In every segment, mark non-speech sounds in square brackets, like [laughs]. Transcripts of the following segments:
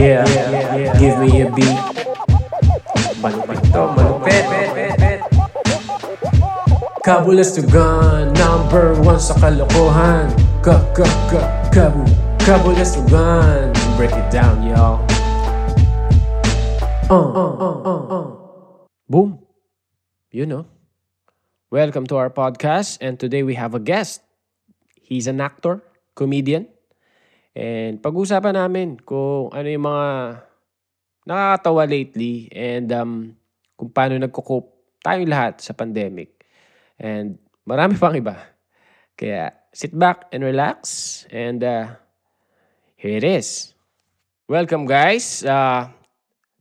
Yeah, give me a beat. Malupit to, gun, number one sa kalokohan. Ka, ka, ka, kabu, gun. Break it down, y'all. Uh, uh, uh, uh, uh. Boom. You know. Welcome to our podcast, and today we have a guest. He's an actor, comedian, and pag-usapan namin kung ano yung mga nakakatawa lately and um, kung paano nagko-cope tayong lahat sa pandemic. And marami pang iba. Kaya sit back and relax and uh, here it is. Welcome guys uh,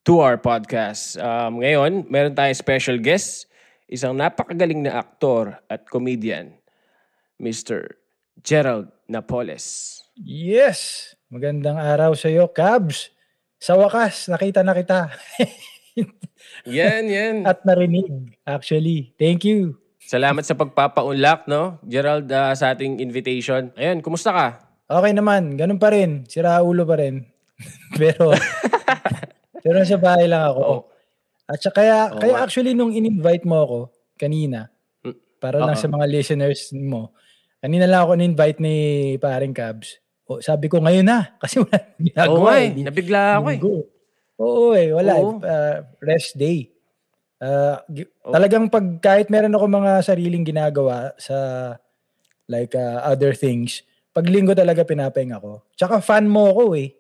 to our podcast. Um, ngayon, meron tayong special guest, isang napakagaling na aktor at comedian, Mr. Gerald Napoles. Yes! Magandang araw sa iyo, Cabs. Sa wakas, nakita na kita. [laughs] Yan, yan. [laughs] At narinig, actually. Thank you. Salamat sa pagpapaunlak, no? Gerald, uh, sa ating invitation. Ayun, kumusta ka? Okay naman, ganun pa rin. Sira ulo pa rin. [laughs] pero, pero sa bahay lang ako. Oo. At saka kaya, Oo kaya actually nung in-invite mo ako kanina, Mm, para lang oo. sa mga listeners mo, kanina lang ako in-invite ni paring Cabs. O, sabi ko ngayon na, [laughs] kasi wala Oo ginagawa. nga eh. eh. Nabigla ako eh. Linggo. Oo eh, wala. Oo. Uh, rest day. Uh, Oo. Talagang pag kahit meron ako mga sariling ginagawa sa like uh, other things, pag linggo talaga pinapahinga ko. Tsaka fan mo ako eh.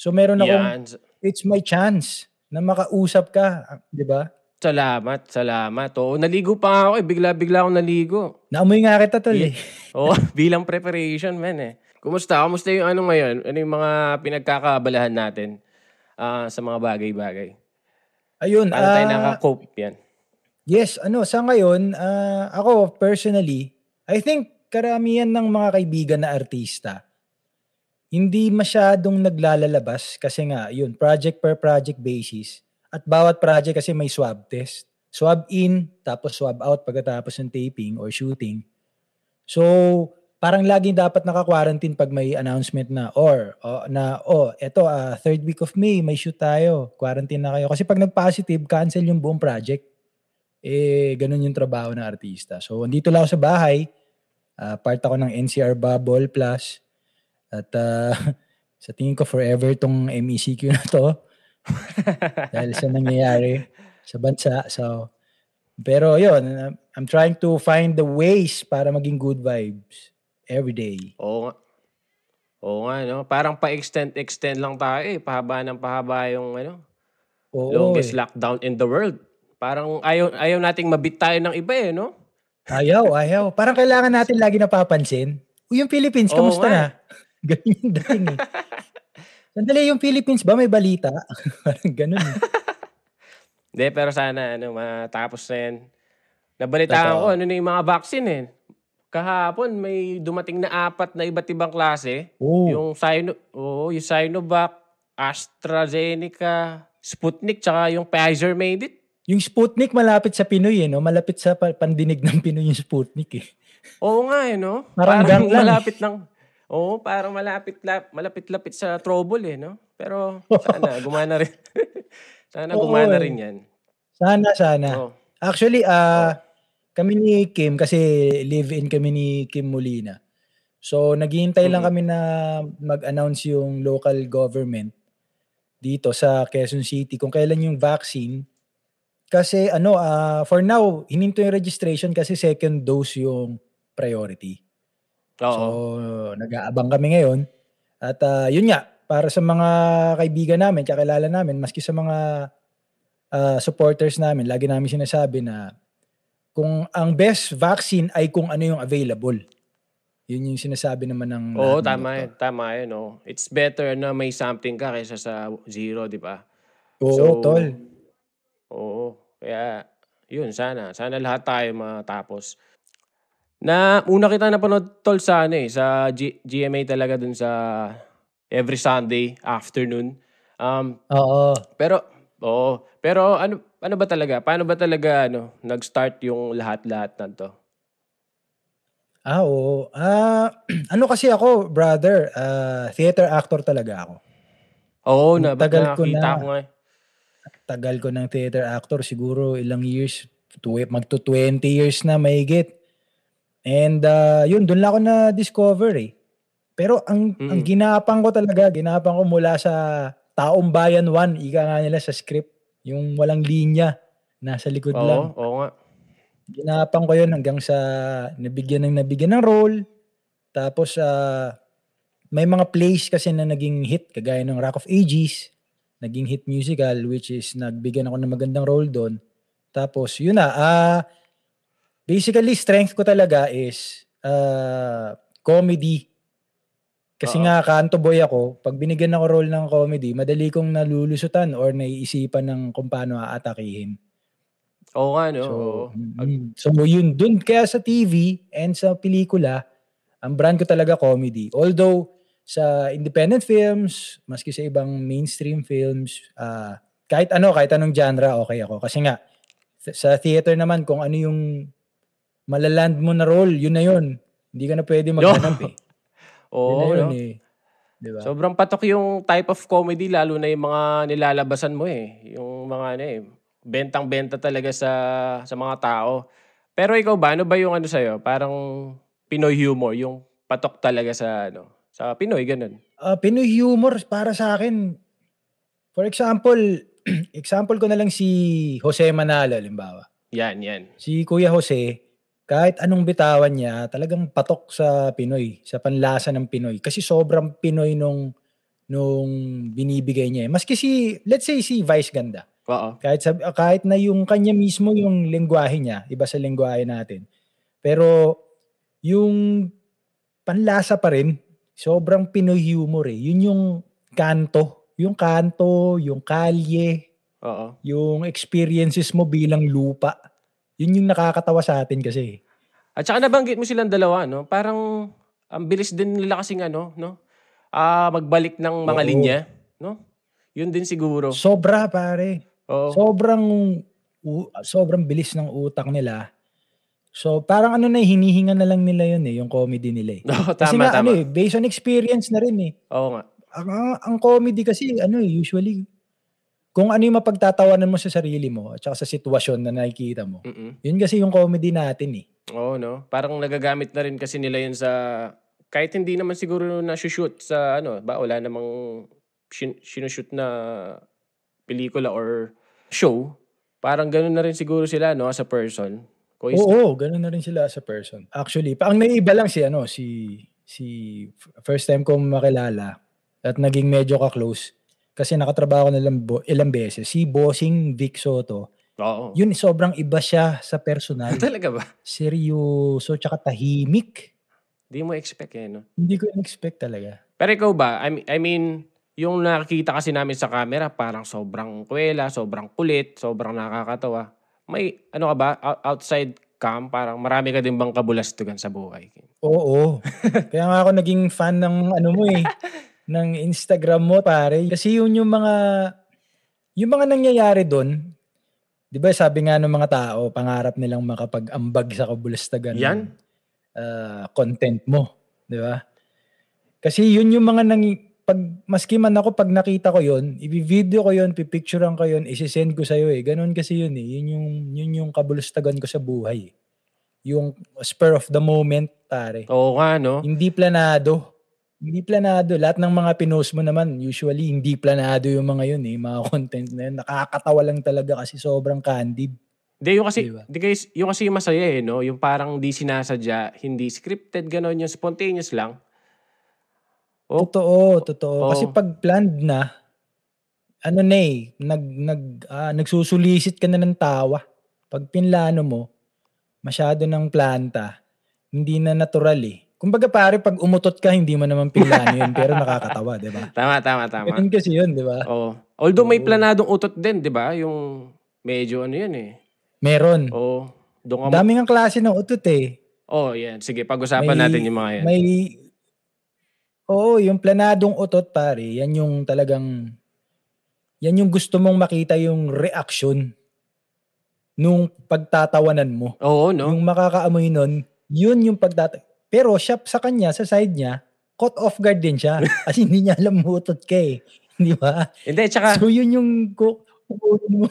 So meron akong, Yan. it's my chance na makausap ka. Di ba? Salamat, salamat. Oo, naligo pa ako eh. Bigla-bigla ako naligo. Naamoy nga kita tol eh. Oo, [laughs] bilang preparation, man eh. Kumusta? Kumusta yung ano ngayon? Ano yung mga pinagkakabalahan natin ah, sa mga bagay-bagay? Ayun. Paano tayo ah, nakakope yan? Yes, ano, sa ngayon, ah, ako personally, I think karamihan ng mga kaibigan na artista, hindi masyadong naglalalabas kasi nga, yun, project per project basis. At bawat project kasi may swab test. Swab in, tapos swab out pagkatapos ng taping or shooting. So, parang laging dapat naka-quarantine pag may announcement na or o, na oh, eto ah, third week of May may shoot tayo. Quarantine na kayo kasi pag nag-positive, cancel yung buong project eh, ganun yung trabaho ng artista. So, andito lang ako sa bahay. Ah, part ako ng NCR Bubble Plus. At ah, [laughs] sa tingin ko forever tong MECQ na to. [laughs] dahil sa nangyayari sa bansa. So, pero uh, I'm trying to find the ways para maging good vibes every day. Oo. Oo nga, no? Parang pa-extend-extend lang tayo eh. Pahaba ng pahaba yung ano, Oo, longest eh. lockdown in the world. Parang ayaw, ayaw nating mabit tayo ng iba eh, no? Ayaw, ayaw. Parang kailangan natin lagi napapansin. Uy, yung Philippines, Oo kamusta nga na? [laughs] Ganyan yung dating eh. Sandali, yung Philippines ba may balita? [laughs] Parang ganun eh. [laughs] Hindi, pero sana ano, matapos na yan. Nabalitaan Totoo. ko, ano na yung mga vaccine eh. Kahapon, may dumating na apat na iba't ibang klase. Oo. Yung, Sino, oh, yung Sinovac, AstraZeneca, Sputnik, tsaka yung Pfizer made it. Yung Sputnik malapit sa Pinoy eh, no? Malapit sa pa- pandinig ng Pinoy yung Sputnik eh. Oo nga eh, no? Parang gang lang eh. malapit ng... Oo, parang malapit lap, malapit-lapit sa trouble eh, no? Pero sana [laughs] gumana rin. [laughs] sana Oo, gumana eh. rin yan. Sana, sana. Oo. Actually, ah kami ni Kim, kasi live-in kami ni Kim Molina. So, naghihintay lang Mhm. kami na mag-announce yung local government dito sa Quezon City kung kailan yung vaccine. Kasi ano, ah for now, hininto yung registration kasi second dose yung priority. Oo. So, nag-aabang kami ngayon. At ah, yun nga, para sa mga kaibigan namin, kakilala namin, maski sa mga ah, supporters namin, lagi namin sinasabi na kung ang best vaccine ay kung ano yung available. Yun yung sinasabi naman ng Oo, tama yun. Tama yun, oh. It's better na may something ka kaysa sa zero, di ba? Oo, So, tol. Oo. Kaya, yun, sana. Sana lahat tayo matapos. Na, una kita napanood, tol, sa ano eh, sa G- GMA talaga dun sa every Sunday afternoon. Um, Oo. pero, oo. Pero, ano, ano ba talaga? Paano ba talaga, ano, nag-start yung lahat-lahat na to? Ah, oo. Ah, [clears throat] ano kasi ako, brother, ah, theater actor talaga ako. Oo, na tagal ko na. ko nga. eh. Tagal ko ng theater actor, siguro ilang years, tw- magto 20 years na mahigit. And uh, yun, doon lang ako na-discover eh. Pero ang, Mm. ang ginapang ko talaga, ginapang ko mula sa Taong Bayan 1, ika nga nila sa script, yung walang linya, nasa likod lang. Oo, oo nga. Ginapang ko yun hanggang sa nabigyan ng nabigyan ng role. Tapos ah, may mga plays kasi na naging hit kagaya ng Rock of Ages, naging hit musical which is nagbigyan ako ng magandang role doon. Tapos yun na, ah basically strength ko talaga is ah, comedy. Kasi Oo. nga kanto boy ako, pag binigyan ako role ng comedy, madali kong nalulusutan or naiisipan ng kung paano aatakihin. Oo nga, no? So, mm, so yun, dun kaya sa TV and sa pelikula, ang brand ko talaga comedy. Although, sa independent films, maski sa ibang mainstream films, ah, kahit ano, kahit anong genre, okay ako. Kasi nga, th- sa theater naman, kung ano yung malaland mo na role, yun na yun. Hindi ka na pwede maghanap eh. [laughs] Yun Oo, na yun no? eh. Di ba? Sobrang patok yung type of comedy, lalo na yung mga nilalabasan mo eh. Yung mga ano eh, bentang-benta talaga sa sa mga tao. Pero ikaw ba, ano ba yung ano sa'yo? Parang Pinoy humor, yung patok talaga sa ano, sa Pinoy, ganun. Ah, Pinoy humor para sa akin. For example, [clears throat] example ko na lang si Jose Manalo, limbawa. Yan, yan. Si Kuya Jose, kahit anong bitawan niya, talagang patok sa Pinoy, sa panlasa ng Pinoy. Kasi sobrang Pinoy nung nung binibigay niya. eh. Maski si, let's say si Vice Ganda. Oo. Kahit, sab- kahit na yung kanya mismo yung lengguwahe niya, iba sa lengguwahe natin. Pero yung panlasa pa rin, sobrang Pinoy humor eh. Yun yung kanto. Yung kanto, yung kalye, Oo. yung experiences mo bilang lupa. Yun yung nakakatawa sa atin kasi. At saka nabanggit mo silang dalawa, no? Parang ang bilis din nila kasing ano, no? Ah, magbalik ng mga Oo. linya, no? Yun din siguro. Sobra pare. Oo. Sobrang u- sobrang bilis ng utak nila. So parang ano na eh, hinihinga na lang nila yun eh, yung comedy nila eh. [laughs] Oo, Kasi tama, nga ano tama. eh, based on experience na rin eh. Oo nga. Ang, ang, ang comedy kasi ano eh, usually kung ano yung mapagtatawanan mo sa sarili mo at sa sitwasyon na nakikita mo. Mm-mm. Yun kasi yung comedy natin eh. Oo, no? Parang nagagamit na rin kasi nila yun sa... Kahit hindi naman siguro na shoot sa ano, ba? Wala namang shin- sinushoot na pelikula or show. Parang ganun na rin siguro sila, no? As a person. Kung Oo, ganun na rin sila as a person. Actually, pa ang naiiba lang si ano, si si first time ko makilala at naging medyo ka-close kasi nakatrabaho ko na lang bo- ilang beses. Si Bossing Vic Soto, Oo. yun sobrang iba siya sa personal. [laughs] Talaga ba? Seryoso, tsaka tahimik. Di mo expect eh, no? Hindi ko in-expect talaga. Pero ikaw ba? I mean, I mean, yung nakikita kasi namin sa camera, parang sobrang kwela, sobrang kulit, sobrang nakakatawa. May, ano ka ba, out- outside cam, parang marami ka din bang kabulastugan sa buhay? Oo. [laughs] Kaya nga ako naging fan ng ano mo eh, [laughs] ng Instagram mo pare. Kasi yun yung mga, yung mga nangyayari doon, di ba sabi nga ng mga tao, pangarap nilang makapag-ambag sa kabulastagan ng, Yan? ah, content mo. Di ba? Kasi yun yung mga nang, pag, maski man ako pag nakita ko yun, i-video ko yun, pipicturean ko yun, isi-send ko sa'yo eh. Ganon kasi yun eh. Yun yung, yun yung kabulastagan ko sa buhay. eh. Yung spur of the moment, pare. Oo nga, no? Hindi planado. Hindi planado. Lahat ng mga pinost mo naman, usually hindi planado yung mga yun eh. Mga [laughs] content na yun. Nakakatawa lang talaga kasi sobrang candid. Hindi, yung kasi, Diba? di guys, yung kasi yung masaya eh, no? Yung parang di sinasadya, hindi scripted, gano'n, yung spontaneous lang. Oh, Totoo, totoo. Oo. Kasi pag planned na, ano na eh, nag, nag, ah, nagsusulisit ka na ng tawa. Pag pinlano mo, masyado ng planta, hindi na natural eh. Kumbaga pare, pag umutot ka, hindi mo naman pinlano yun, pero nakakatawa, di ba? [laughs] tama, tama, tama. Ganun kasi yun, di ba? Oo. Although may Oo. planadong utot din, di ba? Yung medyo ano yun eh. Meron. Oo. Doon ka Dami ng klase ng utot eh. Oh, yan. Sige, pag-usapan natin yung mga yan. May, oo, yung planadong utot pare, yan yung talagang, yan yung gusto mong makita yung reaction nung pagtatawanan mo. Oo, no? Yung makakaamoy nun, yun yung pagtata... Pero siya sa kanya, sa side niya, caught off guard din siya. [laughs] Kasi hindi niya alam utot ka eh. Di ba? Hindi, tsaka, So yun yung ku- kukunin mo.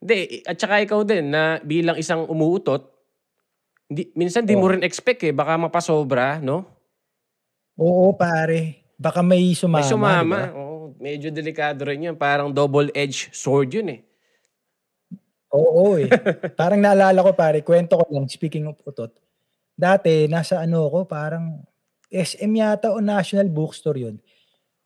hindi, at tsaka ikaw din na bilang isang umuutot, hindi, minsan di Oh. mo rin expect eh, baka mapasobra, no? Oo, pare. Baka may sumama. May sumama. di ba? Oo, medyo delikado rin yun. Parang double-edged sword yun eh. Oo eh. [laughs] parang naalala ko pare, kwento ko lang, speaking of utot. Dati, nasa ano ko, parang SM yata o National Bookstore yun.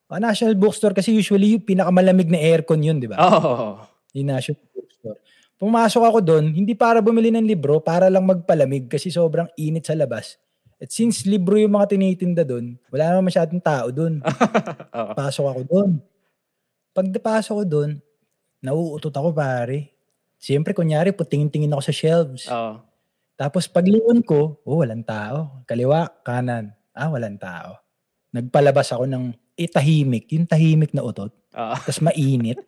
Ah, National Bookstore kasi usually yung pinakamalamig na aircon yun, di ba? Oo. Yung National Bookstore. Pumasok ako doon, hindi para bumili ng libro, para lang magpalamig kasi sobrang init sa labas. At since libro yung mga tinitinda doon, wala naman masyadong tao doon. [laughs] Oo. Pasok ako doon. Pag napasok ko doon, nauutot ako pare. Siyempre, kunyari, putingin-tingin ako sa shelves. Oo. Tapos paglingon ko, oh, walang tao. Kaliwa, kanan. Ah, walang tao. Nagpalabas ako ng eh, tahimik. Yung tahimik na utot. Oo. Tapos mainit.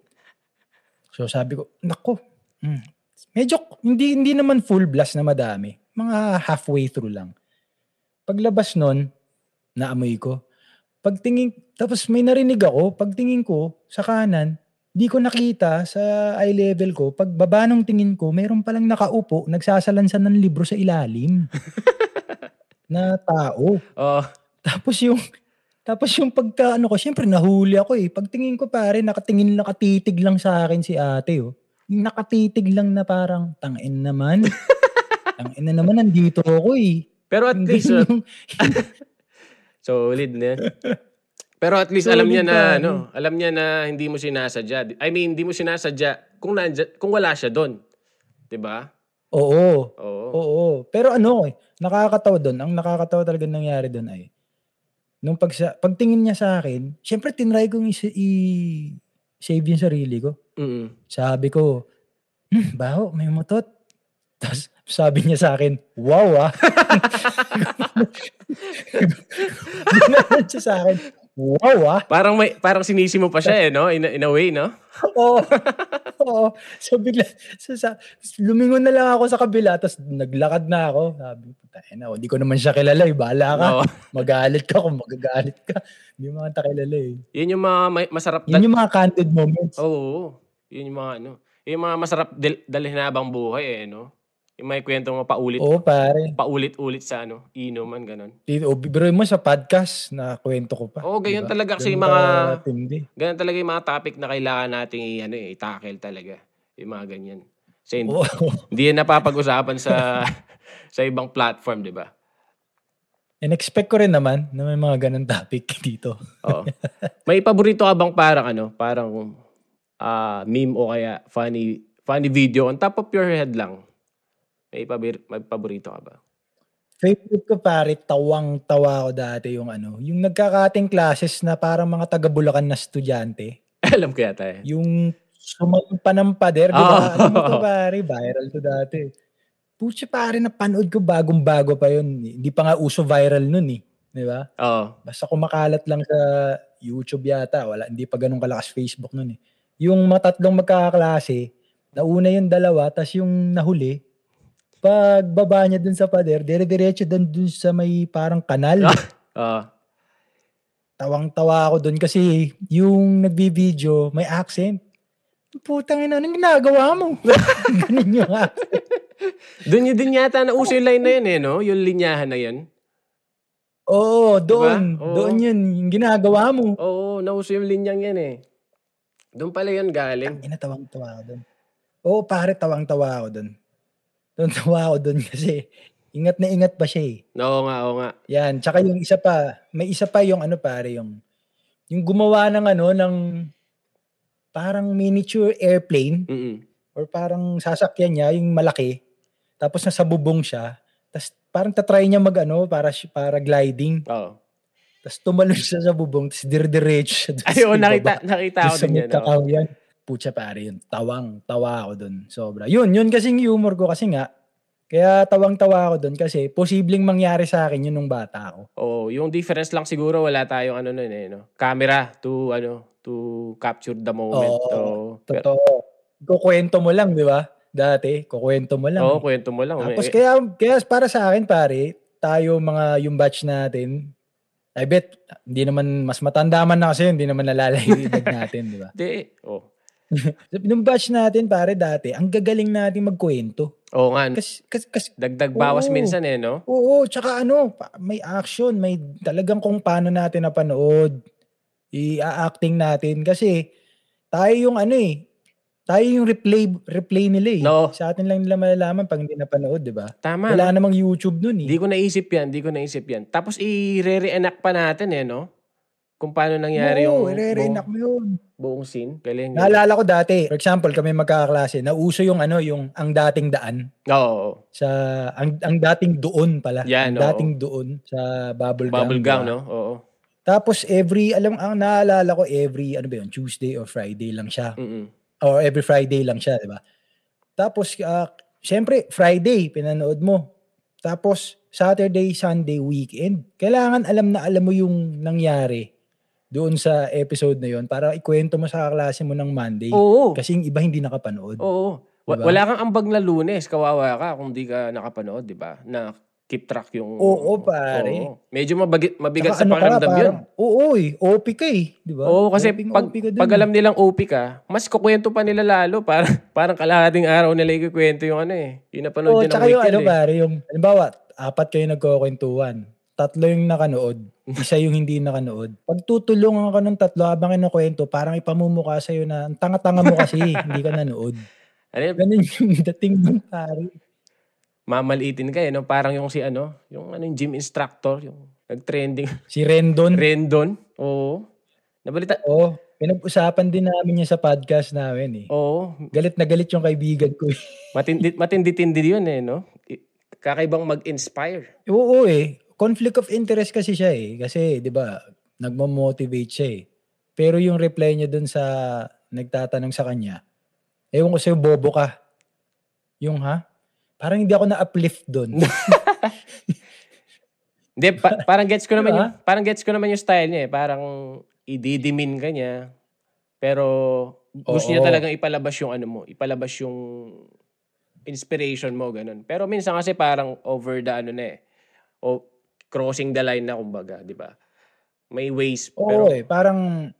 So sabi ko, nako. hmm, Medyo, hindi, hindi naman full blast na madami. Mga halfway through lang. Paglabas nun, naamoy ko. Pagtingin, tapos may narinig ako, pagtingin ko sa kanan, di ko nakita sa eye level ko, pag baba ng tingin ko, meron palang nakaupo, nagsasalansan ng libro sa ilalim. [laughs] na tao. Oo. Tapos yung tapos yung pagka ano ko, syempre nahuli ako eh. Pagtingin ko pare, nakatingin nakatitig lang sa akin si ate oh. Yung nakatitig lang na parang tangin naman. [laughs] tangin na naman nandito ako eh. Pero at least, uh, yung- [laughs] solid na. Pero at least alam niya na, ano, alam niya na hindi mo sinasadya. I mean, hindi mo sinasadya kung, nandya, kung wala siya doon. 'Di ba? Oo. Oo. Oo. Pero ano eh, nakakatawa doon. Ang nakakatawa talaga nangyari doon ay nung pag pagtingin niya sa akin, syempre tinry kong i- i- save yung sarili ko. Mm. Sabi ko, hmm, baho, may mutot. Tapos sabi niya sa akin, wow ah. [laughs] Gumanon siya sa akin, wow ah. Parang may parang sinisi mo pa siya eh, no? In, in a way, no? Oo. [laughs] Oo. So bigla, so, sa, lumingon na lang ako sa kabila, tapos naglakad na ako. Sabi tayo na, hindi ko naman siya kilala eh. Bahala ka. Oo. [laughs] Magalit ka kung magagalit ka. Hindi mo kita kilala eh. Yun yung mga may- masarap Yun yung mga candid moments. Oo. Yun yung mga ano. Yun yung mga masarap dal- dalhin habang buhay eh, no? Yung may kwento mo paulit Oo, pare. paulit-ulit sa ano, inuman ganun. O, bibiroy mo sa podcast na kwento ko pa. Oo, ganyan Diba? talaga kasi Ganun yung mga tindi. ganyan talaga yung mga topic na kailangan nating ano eh, i-tackle talaga. Yung mga ganyan. Kasi hindi, [laughs] hindi yan napapag-usapan sa [laughs] sa ibang platform, 'di ba? And expect ko rin naman na may mga ganun topic [laughs] dito. Oo. May paborito ka bang parang ano, parang ah meme o kaya funny funny video on top of your head lang? May, pabir- may paborito ka ba? Favorite ko pare, tawang-tawa ko dati yung ano, yung nagkakating classes na parang mga taga-Bulacan na estudyante. [laughs] Alam ko yata eh. Yung sumampa ng pader, di ba? Oo. Alam mo to pare, viral to dati. Pucha pare, napanood ko bagong-bago pa yun. Hindi pa nga uso viral nun eh. Di ba? Oo. Basta kumakalat lang sa YouTube yata. Wala, hindi pa ganun kalakas Facebook nun eh. Yung matatlong magkakaklase, nauna yung dalawa, tas yung nahuli, pagbaba niya dun sa pader, dire-diretso dun, dun sa may parang kanal. Oo. Tawang-tawa ako dun kasi yung nagbibideo, may accent. Putang ina, anong ginagawa mo? [laughs] Ganun yung accent. Doon yun din yata na uso yung line na yun eh, no? Yung linyahan na yun. Oo, doon. Oo. Doon yun, yung ginagawa mo. Oo, nauso yung linyang yan eh. Doon pala yun galing. Ina, tawang-tawa ako dun. Oo, pare, tawang-tawa ako dun. Tawang-tawa ako dun kasi ingat na ingat pa siya eh. Oo nga, oo nga. Yan, tsaka yung isa pa, may isa pa yung ano pare, yung yung gumawa ng ano, ng parang miniature airplane Mm-mm. or parang sasakyan niya, yung malaki, tapos nasa bubong siya, tapos parang tatry niya mag ano, para, para gliding, Oo. tapos tumalon siya sa bubong, tapos dire-diretso siya doon Ay, oo, nakita, nakita ko Doon sa din yan. oo. Pucha pare yun. Tawang, tawa ako dun. Sobra. Yun, yun kasing humor ko kasi nga, kaya tawang-tawa ako dun kasi posibleng mangyari sa akin yun nung bata ako. Oo, yung difference lang siguro wala tayong ano nun eh, no? Camera to ano, to capture the moment. Oo, Oo. Pero- Totoo. Kukwento mo lang, di ba? Dati, kukwento mo lang. Oo, eh. kwento mo lang. Tapos Eh, kaya, kaya para sa akin pare, tayo mga yung batch natin, I bet, hindi naman, mas matanda man na kasi, hindi naman nalalay yung natin, di ba? [laughs] Di, oh. [laughs] Nung batch natin, pare, dati, ang gagaling natin magkwento. Oo nga, no? Kasi, kasi, kasi dagdag bawas Oo. minsan eh, no? Oo, tsaka ano, may action, may talagang kung paano natin napanood, i-acting natin. Kasi tayo yung ano eh, tayo yung replay replay nila eh. No. Sa atin lang nila malalaman pag hindi napanood, di ba? Tama. Wala namang YouTube nun eh. Di ko naisip yan, di ko naisip yan. Tapos i-re-reenact pa natin eh, no? Kung paano nangyari Oo, yung buong, mo yun. buong scene. Galing. Naalala ko dati, for example, kami magkakaklase, nauso yung ano, yung ang dating daan Oo. sa ang ang dating doon pala. Yan, ang oo. dating doon sa Bubble, Bubble Gang, gum, no? Oo. Tapos every, alam, ang naalala ko every, ano ba yun, Tuesday or Friday lang siya. Mm-mm. Or every Friday lang siya, di ba? Tapos, uh, syempre, Friday, pinanood mo. Tapos, Saturday, Sunday, weekend. Kailangan alam na alam mo yung nangyari doon sa episode na yon para ikwento mo sa klase mo ng Monday. Oo. Kasi yung iba hindi nakapanood. Oo. Diba? Wala kang ambag na lunes, kawawa ka kung di ka nakapanood, di ba? Na keep track yung... Oo, pare. Oo. Medyo mabagi- mabigat Tsaka sa ano pakiramdam yun. Oo, eh, OP ka eh. Di ba? Oo, kasi OP, pag, OP ka pag alam nilang OP ka, mas kukwento pa nila lalo. Parang, [laughs] parang kalahating araw nila ikukwento yung ano eh. Yung napanood Oo, yun ng tsaka yung weekend ano eh. pare, yung, halimbawa, apat kayo nagkukwentuhan. Tatlo yung nakanood, isa yung hindi nakanood. Pag tutulungan ka ng tatlo habang kinukwento, parang ipamumukha sa'yo na, ang tanga-tanga mo kasi, [laughs] hindi ka nanood. Ano yun? Ganun yung [laughs] dating ng pare. Mamalitin ka eh. No? Parang yung si ano, yung ano yung gym instructor, yung nag-trending. [laughs] Si Rendon, Rendon. Oo. Nabalita. oo, pinag-usapan din namin niya sa podcast namin eh. Oo. Galit na galit yung kaibigan ko eh. Matindi, matindi-tindi yun eh, no? Kakaibang mag-inspire. Oo eh. Conflict of interest kasi siya eh. Kasi, di ba, nagmamotivate siya eh. Pero yung reply niya dun sa nagtatanong sa kanya, ewan ko sa'yo, bobo ka. Yung ha? Parang hindi ako na-uplift dun. [laughs] Hindi, pa- [laughs] parang gets ko naman Diba? yung parang gets ko naman yung style niya eh. Parang ididimin ka niya. Pero gusto niya Oo. talagang ipalabas yung ano mo, ipalabas yung inspiration mo ganun. Pero minsan kasi parang over the ano na eh. O crossing the line na kumbaga, 'di ba? May ways Oo pero eh. Parang,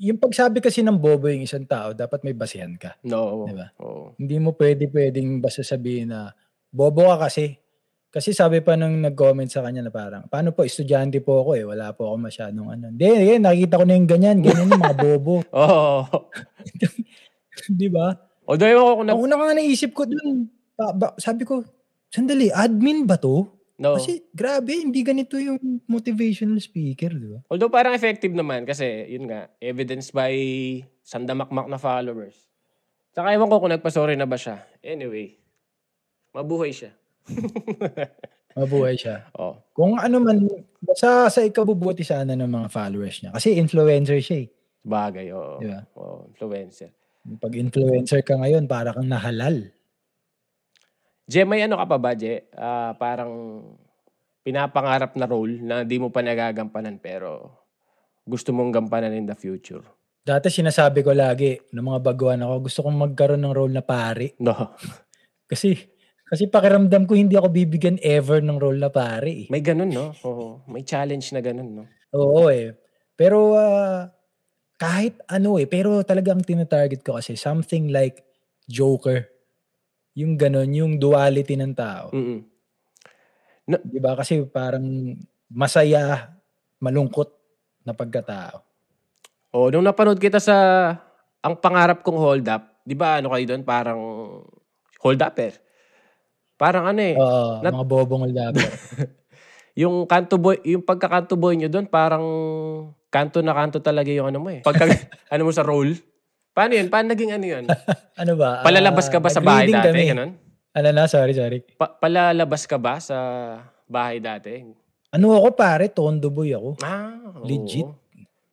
yung pagsabi kasi ng bobo yung isang tao, dapat may basihan ka. no. Diba? Oo. Hindi mo pwede pwedeng basta sabihin na, bobo ka kasi. Kasi sabi pa nung nag-comment sa kanya na parang, paano po, estudyante po ako eh, wala po ako masyadong ano. Hindi, eh, nakikita ko na yung ganyan, ganyan yung mga bobo. [laughs] Oo. [laughs] Di ba? Although ewan ko kung nag- Ang una nga naisip ko dun, ba- ba- sabi ko, sandali, admin ba to? No. Kasi grabe, hindi ganito yung motivational speaker, di ba? Although parang effective naman kasi yun nga, evidence by sandamakmak na followers. Saka ewan ko kung nagpasorry na ba siya. Anyway, mabuhay siya. [laughs] Mabuhay siya. Oh. Kung ano man, basta sa ikabubuti sana ng mga followers niya. Kasi influencer siya eh. Bagay, oo. Di ba? Oo, influencer. Pag influencer ka ngayon, para kang nahalal. Je, may ano ka pa ba, Je? Ah, parang pinapangarap na role na di mo pa nagagampanan pero gusto mong gampanan in the future. Dati sinasabi ko lagi, ng mga baguhan ako, gusto kong magkaroon ng role na pare. No. [laughs] Kasi, kasi pakiramdam ko hindi ako bibigyan ever ng role na pare eh. May ganun, no? Oo. May challenge na ganun, no? Oo eh. Pero ah, kahit ano eh, pero talagang tinatarget ko kasi something like Joker. Yung ganun, yung duality ng tao. Mm-mm. Di ba? Kasi parang masaya, malungkot na pagkatao. Oh, nung napanood kita sa ang pangarap kong hold up, 'di ba ano kayo doon parang hold upper. Parang ano eh, Oo, Nat- mga bobong uldapo. [laughs] yung kanto boy, yung pagkakanto boy niyo doon parang kanto na kanto talaga yung ano mo eh. Pagka [laughs] ano mo sa role. Paano yun? Paano naging ano yun? [laughs] ano ba? Palalabas ka ba Ah, sa bahay dati? kami. Ganun? Ano na? Sorry, sorry. Pa- palalabas ka ba sa bahay dati? Ano ako pare? Tondo boy ako. Ah, oo. Legit.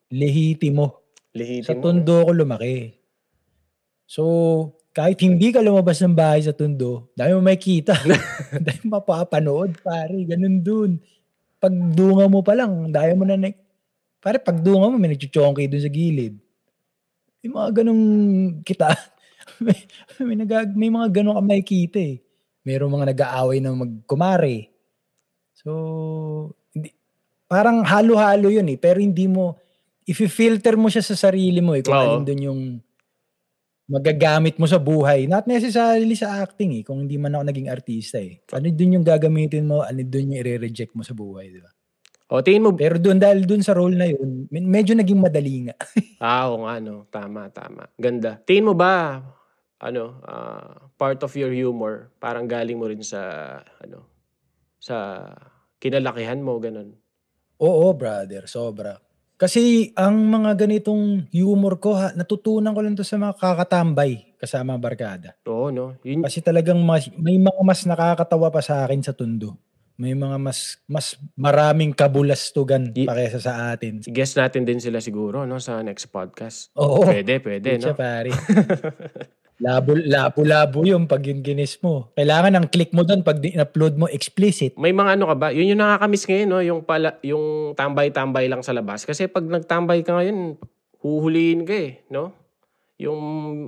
Lehitimo. Lehitim Sa. Tondo ako lumaki. So, kahit hindi ka lumabas ng bahay sa Tondo, dahil mo makita. [laughs] [laughs] dahil mapapanood, pare. Ganun dun. Pag dunga mo pa lang, dahil mo na na... Pare, pag dunga mo, may nagchuchongkay dun sa gilid. [laughs] May mga ganong kita. may, may, nagag, may mga ganong ka makikita eh. Merong mga nag-aaway na magkumare. So, hindi, parang halo-halo yun eh. Pero hindi mo, if filter mo siya sa sarili mo eh, kung alin dun yung magagamit mo sa buhay. Not necessarily sa acting eh, kung hindi man ako naging artista eh. Ano dun yung gagamitin mo, ano dun yung i-reject mo sa buhay, di ba? O, tingin mo, Pero dun, dahil dun sa role na yun, med- medyo naging madali nga. [laughs] ah, oo nga, no. Tama, tama. Ganda. Tingin mo ba, ano, ah, part of your humor, parang galing mo rin sa, ano, sa kinalakihan mo, ganun. Oo, brother, sobra. Kasi ang mga ganitong humor ko, ha, natutunan ko lang to sa mga kakatambay kasama barkada. Oo, no. Yun, Kasi talagang mas, may mga mas nakakatawa pa sa akin sa tundo. May mga mas mas maraming kabulastugan Ye- pa kaysa sa atin. guess natin din sila siguro, no, sa next podcast. Oo. Pwede, pwede, Siya, no? pare. [laughs] labo, labo, labo yung pag yung ginis mo. Kailangan ang click mo doon pag in-upload mo explicit. May mga ano ka ba? Yun yung nakakamiss ngayon, no? Yung, pala, yung tambay-tambay lang sa labas. Kasi pag nagtambay ka ngayon, huhuliin ka eh, no? Yung,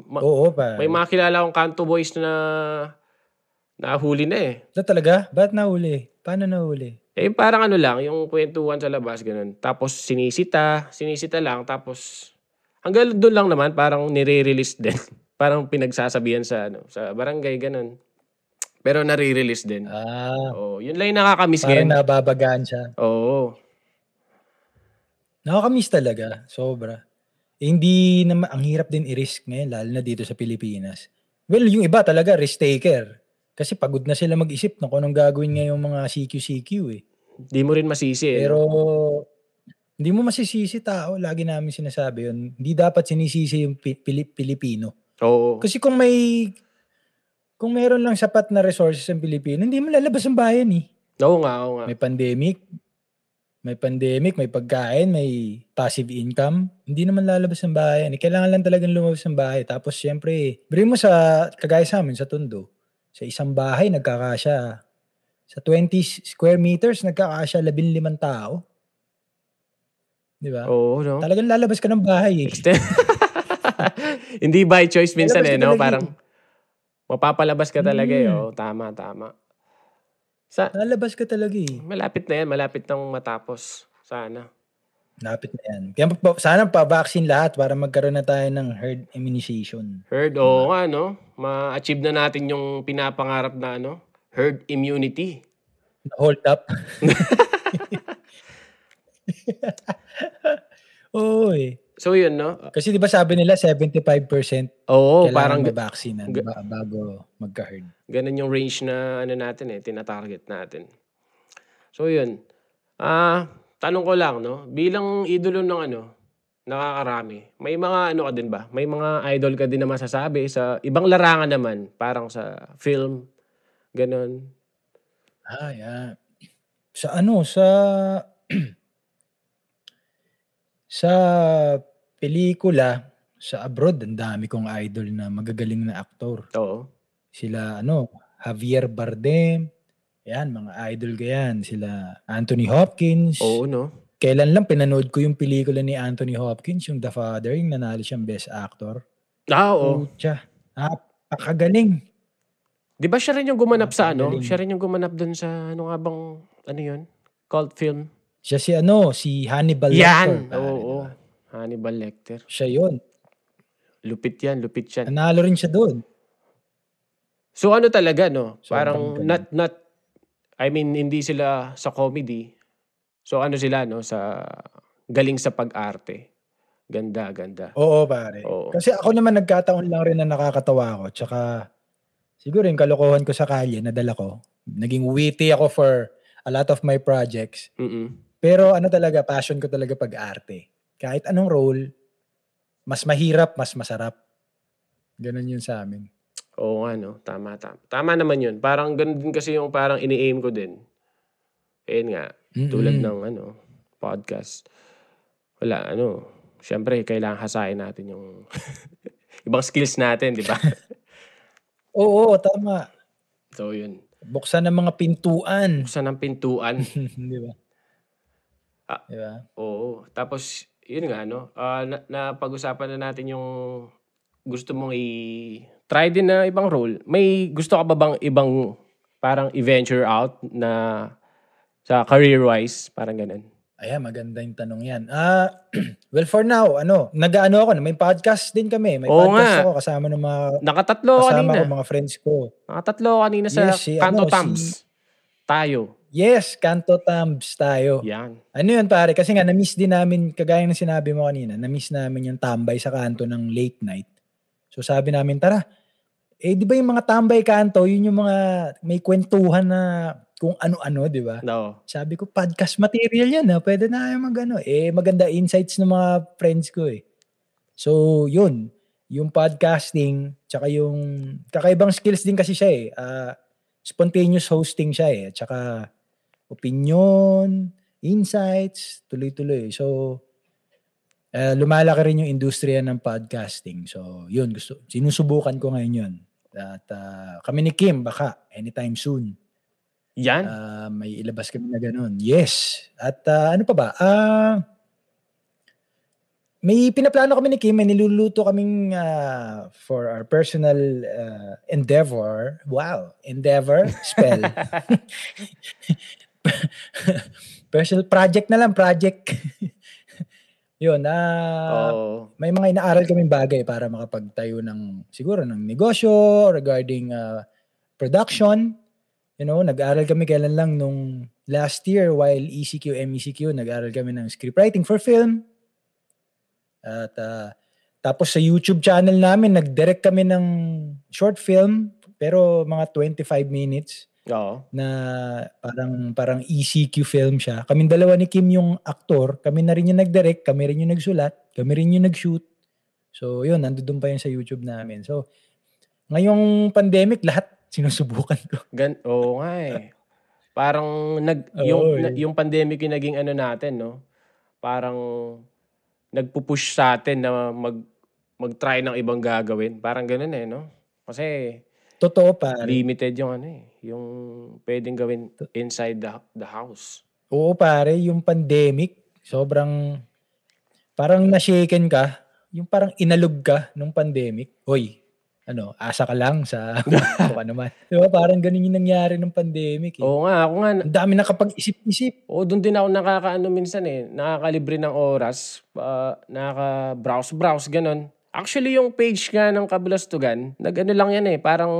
ma- Oo, pare. may mga kilala akong kanto boys na nahuli na eh. Ito talaga? Ba't nahuli? Paano nahuli? Eh, parang ano lang, yung kwentuhan sa labas, ganun. Tapos sinisita, sinisita lang, tapos hanggang doon lang naman, parang nire-release din. [laughs] parang pinagsasabihan sa, ano, sa barangay, ganun. Pero nare-release din. Ah, Oo, yun lang yung nakakamiss parang ngayon. nababagaan siya. Oo. Nakakamiss talaga. Sobra. Eh, hindi naman, ang hirap din i-risk ngayon, lalo na dito sa Pilipinas. Well, yung iba talaga, risk taker. Kasi pagod na sila mag-isip ng kung anong gagawin ngayong mga CQ-CQ eh. Di mo rin masisi eh. Pero, hindi mo masisisi tao. Lagi namin sinasabi yun. Hindi dapat sinisisi yung Pi- Pili- Pilipino. Oo. Kasi kung may, kung meron lang sapat na resources ang Pilipino, hindi mo lalabas ang bayan eh. Oo nga, oo nga. May pandemic, may pandemic, may pagkain, may passive income. Hindi naman lalabas ng bayan. Eh, Kailangan lang talagang lumabas ng bahay. Tapos syempre, bring mo sa, kagaya sa amin, sa Tondo, sa isang bahay, nagkakasya. Sa 20 square meters, nagkakasya 15 tao. Di ba? Oo, no? Talagang lalabas ka ng bahay eh. Extend. [laughs] Hindi by choice minsan Lalabas eh, no? talaga Parang mapapalabas ka talaga eh. Mm. Oo, tama, tama. Sa, Lalabas ka talaga eh. malapit na yan, malapit nang matapos. Sana. Lapit na yan. Kaya pa, sana pa-vaccine lahat para magkaroon na tayo ng herd immunization. Herd, oo nga, no? Ma-achieve na natin yung pinapangarap na, ano? Herd immunity. Hold up. [laughs] Oo eh. So, yun, no? Kasi di ba sabi nila 75% Oo, kailangan parang na ga- ba- bago magka-herd. ganun yung range na, ano natin eh, tinatarget natin. So, yun. Ah, tanong ko lang, no? Bilang idolo ng ano, nakakarami, may mga ano ka din ba? May mga idol ka din na masasabi sa ibang larangan naman, parang sa film, ganun. Ah, yeah. Sa ano, sa [clears throat] sa pelikula, sa abroad, ang dami kong idol na magagaling na aktor. Oo. Sila ano, Javier Bardem, yan, mga idol ko yan. Sila Anthony Hopkins. Oo, no? Kailan lang pinanood ko yung pelikula ni Anthony Hopkins, yung The Father, yung nanalo siyang Best Actor. Ah, oo. Pucha, napakagaling. Di ba siya rin yung gumanap sa ano? Siya rin yung gumanap dun sa, ano nga bang, ano yun? Cult film? Siya si ano, si Hannibal Yan! Lecter. Oo, pare, oo. diba? Hannibal Lecter. Siya yun. Lupit yan, lupit yan. Nanalo rin siya doon. So ano talaga, no? Sobrang Parang not, not, I mean, hindi sila sa comedy. So ano sila, no? Sa galing sa pag-arte. Ganda, ganda. Oo, pare. Oo. Kasi ako naman nagkataon lang rin na nakakatawa ako. Tsaka, siguro yung kalokohan ko sa kalye, nadala ko. Naging witty ako for a lot of my projects. Mm-mm. Pero ano talaga, passion ko talaga pag-arte. Kahit anong role, mas mahirap, mas masarap. Ganon yun sa amin. Oo nga, no? Tama, tama. Tama naman yun. Parang ganun din kasi yung parang ini-aim ko din. Ayun nga, tulad Mm-mm. ng ano, podcast. Wala, ano, syempre, kailangan hasain natin yung [laughs] ibang skills natin, di ba? [laughs] Oo, tama. so, yun. Buksan ng mga pintuan. Buksan ng pintuan. [laughs] Di ba? Ah. Di ba? Oo. Tapos, yun nga, no? Ah, na, napag-usapan na natin yung gusto mong i- try din na ibang role. May gusto ka ba bang ibang parang i-venture out na sa career-wise? Parang ganun. Ayan, maganda yung tanong yan. Ah, [clears throat] well, for now, ano, nag-ano ako, may podcast din kami. May Oo podcast nga. ako kasama ng mga Nakatatlo kasama kanina. ko mga friends ko. Nakatatlo kanina sa Yes, si Kanto ano, si- Tams. Tayo. Yes, Kanto Thumbs tayo. Yan. Ano yun pare? Kasi nga, na-miss din namin, kagaya ng sinabi mo kanina, na-miss namin yung tambay sa kanto ng late night. So sabi namin, tara, eh di ba yung mga tambay kanto, yun yung mga may kwentuhan na kung ano-ano, di ba? No. Sabi ko, podcast material yan ha. Pwede na kayo mag-ano. Eh, maganda insights ng mga friends ko eh. So, yun. Yung podcasting, tsaka yung kakaibang skills din kasi siya eh. Ah, spontaneous hosting siya eh. Tsaka opinion, insights, tuloy-tuloy. So, ah, lumalaki rin yung industriya ng podcasting. So, yun. Gusto, sinusubukan ko ngayon yun. At ah, kami ni Kim, baka, anytime soon. Yan. Ah, may ilabas kami na ganun. Yes. At ah, ano pa ba? Ah, may pinaplano kami ni Kim, may niluluto kaming ah, for our personal ah, endeavor. Wow, endeavor, spell. [laughs] [laughs] personal project na lang, project. [laughs] Yun, ah, Oo. may mga inaaral kaming bagay para makapagtayo ng siguro ng negosyo regarding uh, production. You know, nag-aral kami kailan lang nung last year while ECQ, MECQ, nag-aral kami ng script writing for film. At uh, tapos sa YouTube channel namin, nag-direct kami ng short film pero mga 25 minutes Oo. na parang parang ECQ film siya. Kaming dalawa ni Kim yung aktor, kami na rin yung nag-direct, kami rin yung nagsulat, kami rin yung nag-shoot. So yun, nandoon pa yun sa YouTube namin. So ngayong pandemic, lahat [laughs] sinusubukan ko. Gan Oo nga eh. Parang nag Oo, yung eh. na- yung pandemic yung naging ano natin, no? Parang nagpupush sa atin na mag mag-try ng ibang gagawin. Parang ganoon eh, no? Kasi Totoo pare. limited yung ano eh, yung pwedeng gawin inside the, the house. Oo pare, yung pandemic, sobrang parang na-shaken ka. Yung parang inalog ka nung pandemic. Hoy, ano, asa ka lang sa [laughs] ano man. Di ba? Parang ganun yung nangyari ng pandemic. Eh. Oo nga, ako nga, Ang dami nakapag-isip-isip. Oo, doon din ako nakakaano minsan eh. Nakakalibre ng oras. Uh, nakaka-browse-browse, ganun. Actually, yung page nga ng Kabulastugan, nag-ano lang yan eh. Parang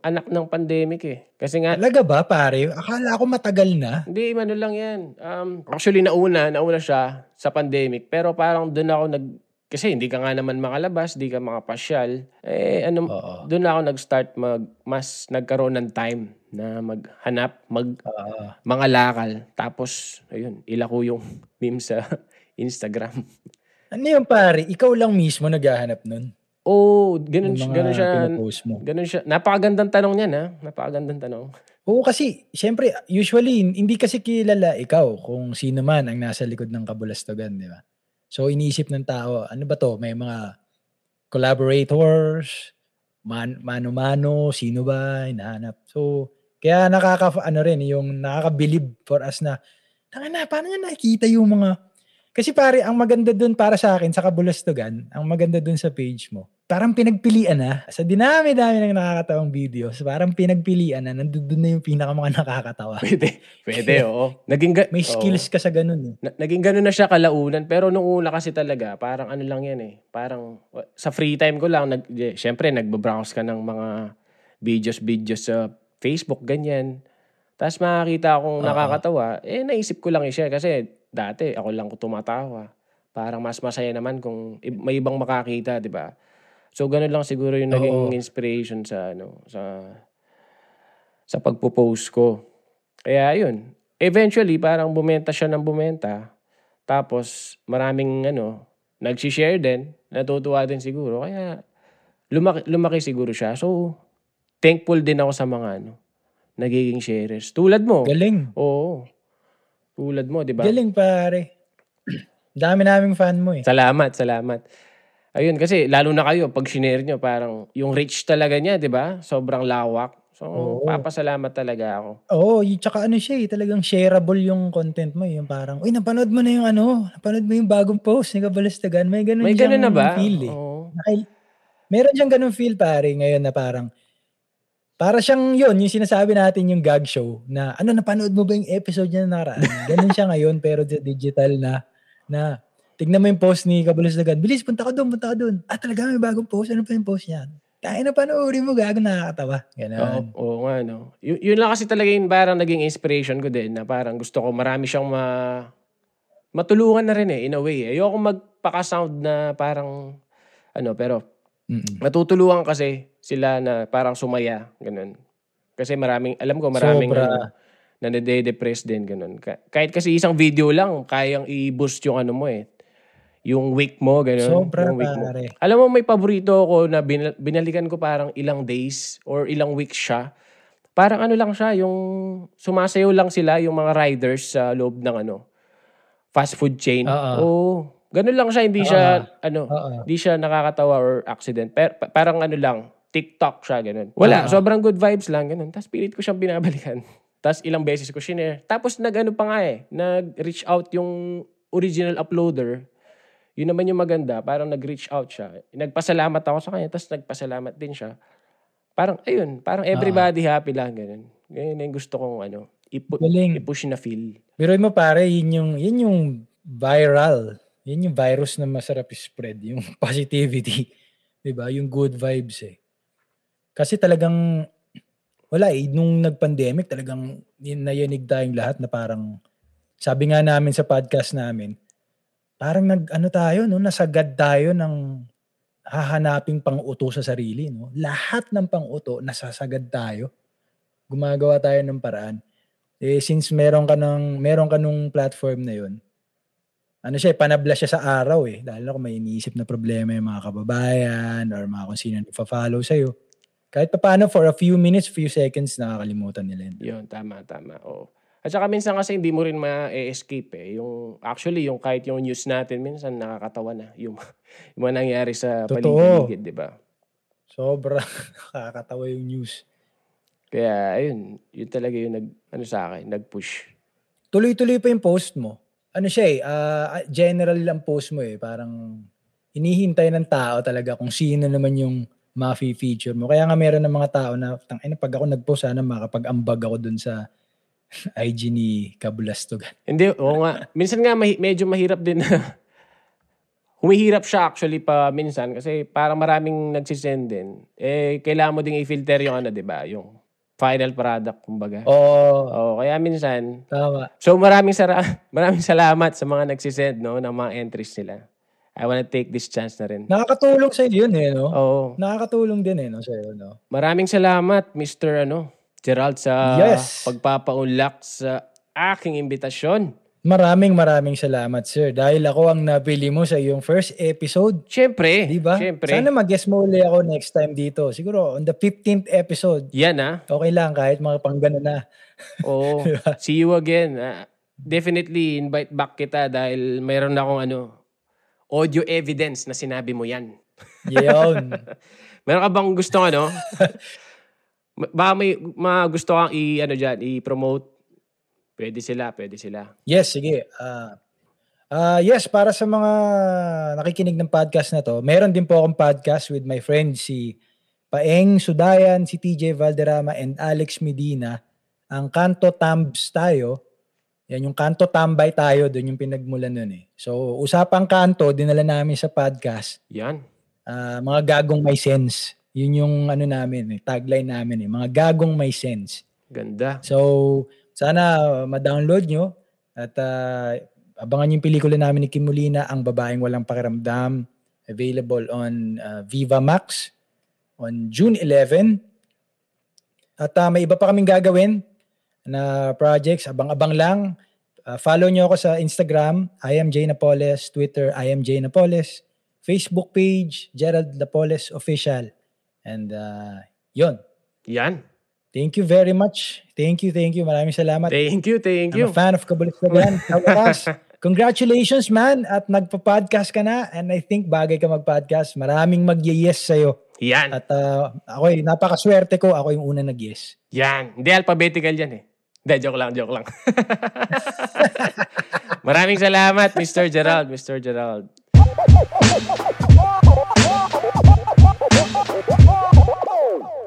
anak ng pandemic eh. Kasi nga, Talaga ba pare? Akala ko matagal na. hindi, ano lang yan. Um, actually, nauna, nauna siya sa pandemic. Pero parang doon ako nag... Kasi hindi ka nga naman makalabas, hindi ka makapasyal. Eh, ano, Oo. doon ako nag-start mag... Mas nagkaroon ng time na maghanap, mag Oo. mga lakal. Tapos, ayun, ilako yung [laughs] meme sa Instagram. Ano yung pare? Ikaw lang mismo naghahanap nun? Oh, ganun, Yung mga ganun siya. mo. Ganun siya. Napakagandang tanong niyan, ha? Napakagandang tanong. Oo kasi, syempre, usually, hindi kasi kilala ikaw kung sino man ang nasa likod ng kabulastugan, di ba? So, iniisip ng tao, ano ba to? May mga collaborators, man, mano-mano, sino ba, hinahanap. So, kaya nakaka, ano rin, yung nakakabilib for us na, tanga na, paano nyo nakikita yung mga, kasi pare, ang maganda dun para sa akin, sa kabulastugan, ang maganda dun sa page mo, parang pinagpilian na, sa dinami-dami ng nakakatawang videos, parang pinagpilian na, nandun na yung pinaka mga nakakatawa. Pwede. Pwede, [laughs] oo. Naging ga- May oo. skills ka sa ganun. Eh. Na- naging ganun na siya kalaunan. Pero nung una kasi talaga, parang ano lang yan eh. Parang sa free time ko lang, nag, eh, syempre nagbabrowse ka ng mga videos-videos sa Facebook, ganyan. Tapos makakita akong Oo. nakakatawa, eh naisip ko lang i-share kasi dati ako lang ko tumatawa. Parang mas masaya naman kung may ibang makakita, di ba? So ganun lang siguro yung naging Oo. inspiration sa ano sa sa pagpo-post ko. Kaya yun. Eventually, parang bumenta siya ng bumenta. Tapos, maraming ano, nag-share din. Natutuwa din siguro. Kaya, lumaki, lumaki siguro siya. So, thankful din ako sa mga ano, nagiging sharers. Tulad mo. Galing. Oo. Tulad mo, di ba? Galing pare. [clears throat] Dami naming fan mo eh. Salamat, salamat. Ayun, kasi lalo na kayo, pag shinare nyo, parang yung reach talaga niya, di ba? Sobrang lawak. So, Oo. papasalamat talaga ako. Oo, y- tsaka ano siya eh, talagang shareable yung content mo eh. Yung parang, uy, napanood mo na yung ano, napanood mo yung bagong post ni Kabalastagan. May ganun May ganun na ba? feel eh. Oo. Nakail- Meron siyang ganun feel pare ngayon na parang, Para siyang yun, yung sinasabi natin yung gag show na ano, napanood mo ba yung episode niya na nakaraan? Ganun siya ngayon pero digital na na tignan mo yung post ni Kabulos Dagan. Bilis, punta ka doon, punta ka doon. Ah, talaga may bagong post. Ano pa yung post niya? Kaya na panoorin mo, gago nakakatawa. Oo, Ganun. oo nga, no. Y- yun lang kasi talaga yung parang naging inspiration ko din na parang gusto ko marami siyang ma matulungan na rin eh, in a way. Ayoko magpaka-sound na parang ano, pero Mm-mm. matutulungan kasi sila na parang sumaya, ganun. Kasi maraming, alam ko maraming Sobra. ano, na nade-depress din, ganun. Ka- kahit kasi isang video lang, kayang i-boost yung ano mo eh. Yung week mo, ganun. Sobra, yung week mo. pare. Alam mo, may paborito ako na bin- binalikan ko parang ilang days or ilang weeks siya. Parang ano lang siya, yung sumasayaw lang sila, yung mga riders sa loob ng ano, fast food chain. Oo. Oo. Ganun lang siya, hindi siya, ano, Oo. hindi siya nakakatawa or accident. Per, pa- parang ano lang, TikTok siya, ganun. Wala, Oo. sobrang good vibes lang, ganun. Tapos pilit ko siyang binabalikan. [laughs] Tapos ilang beses ko shinare. Tapos nag-ano pa nga eh, nag-reach out yung original uploader. Yun naman yung maganda, parang nag-reach out siya. Nagpasalamat ako sa kanya, tapos nagpasalamat din siya. Parang, ayun, parang everybody happy lang, ganun. Ganyan yung gusto kong ano, ipu- Galing. i-push na feel. Pero mo pare, yun yung, yun yung viral. Yun yung virus na masarap spread. Yung [laughs] positivity. 'Di ba Yung good vibes eh. Kasi talagang, wala eh, nung nag-pandemic, talagang nayanig tayong lahat na parang, sabi nga namin sa podcast namin, parang nag, ano tayo, no, nasagad tayo ng hahanaping pang-uto sa sarili. No? Lahat ng pang-uto, nasasagad tayo. Gumagawa tayo ng paraan. Eh, since meron ka ng, meron ka nung platform na yun, ano siya, eh, panabla siya sa araw eh. Dahil kung may iniisip na problema yung mga kababayan or mga kung sino nagpa-follow sa'yo. Kahit pa paano, for a few minutes, few seconds, nakakalimutan nila yun. Yun, tama, tama. Oo. At saka minsan kasi hindi mo rin ma-escape eh. Yung, actually, yung kahit yung news natin minsan nakakatawa na. Yung, [laughs] yung mga nangyari sa paligid, di ba? Sobra [laughs] nakakatawa yung news. Kaya, ayun, yun talaga yung nag, ano sa akin, nag-push. Tuloy-tuloy pa yung post mo. Ano siya eh, ah, general lang post mo eh. Parang hinihintay ng tao talaga kung sino naman yung ma-feature mo. Kaya nga meron ng mga tao na, tang ina, pag ako nag-post, sana makapag-ambag ako dun sa [laughs] IG ni Kabulastogan. Hindi, oo nga. Minsan nga mahi- medyo mahirap din na [laughs] humihirap siya actually pa minsan kasi parang maraming nagsisend din. Eh, kailangan mo ding i-filter yung ano, di ba? Yung final product, kumbaga. Oo, Oo, kaya minsan, tama. So maraming sara [laughs] maraming salamat sa mga nagsisend no ng mga entries nila. I wanna take this chance na rin. Nakakatulong sa yun eh, no? Oo. Nakakatulong din eh, no, sa no? Maraming salamat Mr. ano Gerald sa Yes. pagpapaunlak sa aking imbitasyon. Maraming maraming salamat, sir. Dahil ako ang napili mo sa iyong first episode. Siyempre, Di ba? Siyempre. Sana mag-guest mo uli ako next time dito. Siguro on the 15th episode. Yan ah. Okay lang kahit mga panggano na. Oo. [laughs] Diba? See you again. Ah, definitely invite back kita dahil mayroon akong ano audio evidence na sinabi mo yan. Yun. [laughs] Meron ka bang gusto ano? [laughs] Ma- Baka may mga gusto kang i ano diyan, i-promote. Pwede sila, pwede sila. yes, sige. Ah ah, yes, para sa mga nakikinig ng podcast na to, meron din po akong podcast with my friend si Paeng Sudayan, si TJ Valderrama, and Alex Medina. Ang Kanto Tambs tayo. Yan yung Kanto Tambay tayo, doon yung pinagmulan nun eh. So, usapang kanto, dinala namin sa podcast. Yan. Ah, mga gagong may sense. Yun yung ano namin, eh, tagline namin eh. Mga gagong may sense. Ganda. So, sana ma-download nyo at uh, abangan yung pelikula namin ni Kim Molina, Ang Babaeng Walang Pakiramdam, available on uh, Viva Max on June 11. At uh, may iba pa kaming gagawin na projects, abang-abang lang. Uh, follow nyo ako sa Instagram, I am Jay Napoles, Twitter, I am Jay Napoles, Facebook page, Gerald Napoles Official. And uh, yon. Yan. Thank you very much. Thank you, thank you. Maraming salamat. Thank you, thank you. I'm a fan of Kabulistagan. Kawalas. [laughs] Congratulations, man. At nagpa-podcast ka na. And I think bagay ka mag-podcast. Maraming mag-yes sa'yo. Yan. At uh, ako, napakaswerte ko. Ako yung una nag-yes. Yan. Hindi alphabetical yan eh. Hindi, joke lang, joke lang. [laughs] Maraming salamat, Mr. Gerald. Mr. Gerald. [laughs]